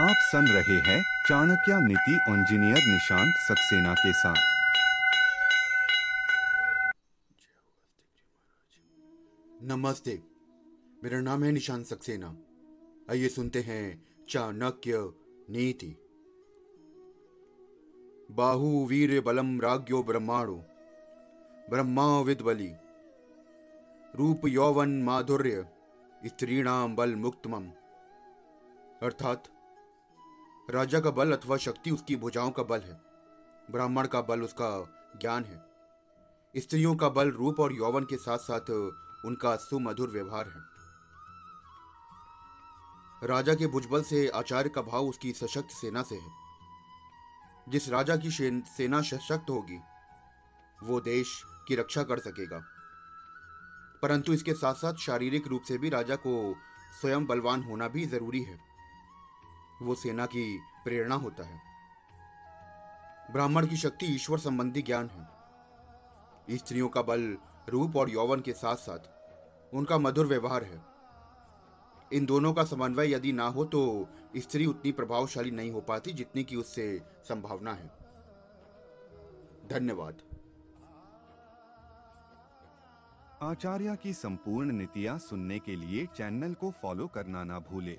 आप सुन रहे हैं चाणक्य नीति इंजीनियर निशांत सक्सेना के साथ। नमस्ते, मेरा नाम है निशांत सक्सेना। आइए सुनते हैं चाणक्य नीति। बाहु वीर बलम राज्यो ब्रह्माणु, ब्रह्मा विद्वली रूप यौवन माधुर्य स्त्रीणाम बल मुक्तमम। अर्थात राजा का बल अथवा शक्ति उसकी भुजाओं का बल है। ब्राह्मण का बल उसका ज्ञान है। स्त्रियों का बल रूप और यौवन के साथ साथ उनका सुमधुर व्यवहार है। राजा के भुजबल से आचार्य का भाव उसकी सशक्त सेना से है। जिस राजा की सेना सशक्त होगी, वो देश की रक्षा कर सकेगा। परंतु इसके साथ साथ शारीरिक रूप से भी राजा को स्वयं बलवान होना भी ज़रूरी है। वो सेना की प्रेरणा होता है। ब्राह्मण की शक्ति ईश्वर संबंधी ज्ञान है। स्त्रियों का बल रूप और यौवन के साथ साथ उनका मधुर व्यवहार है। इन दोनों का समन्वय यदि ना हो तो स्त्री उतनी प्रभावशाली नहीं हो पाती जितनी की उससे संभावना है। धन्यवाद। आचार्य की संपूर्ण नीतियाँ सुनने के लिए चैनल को फॉलो करना ना भूले।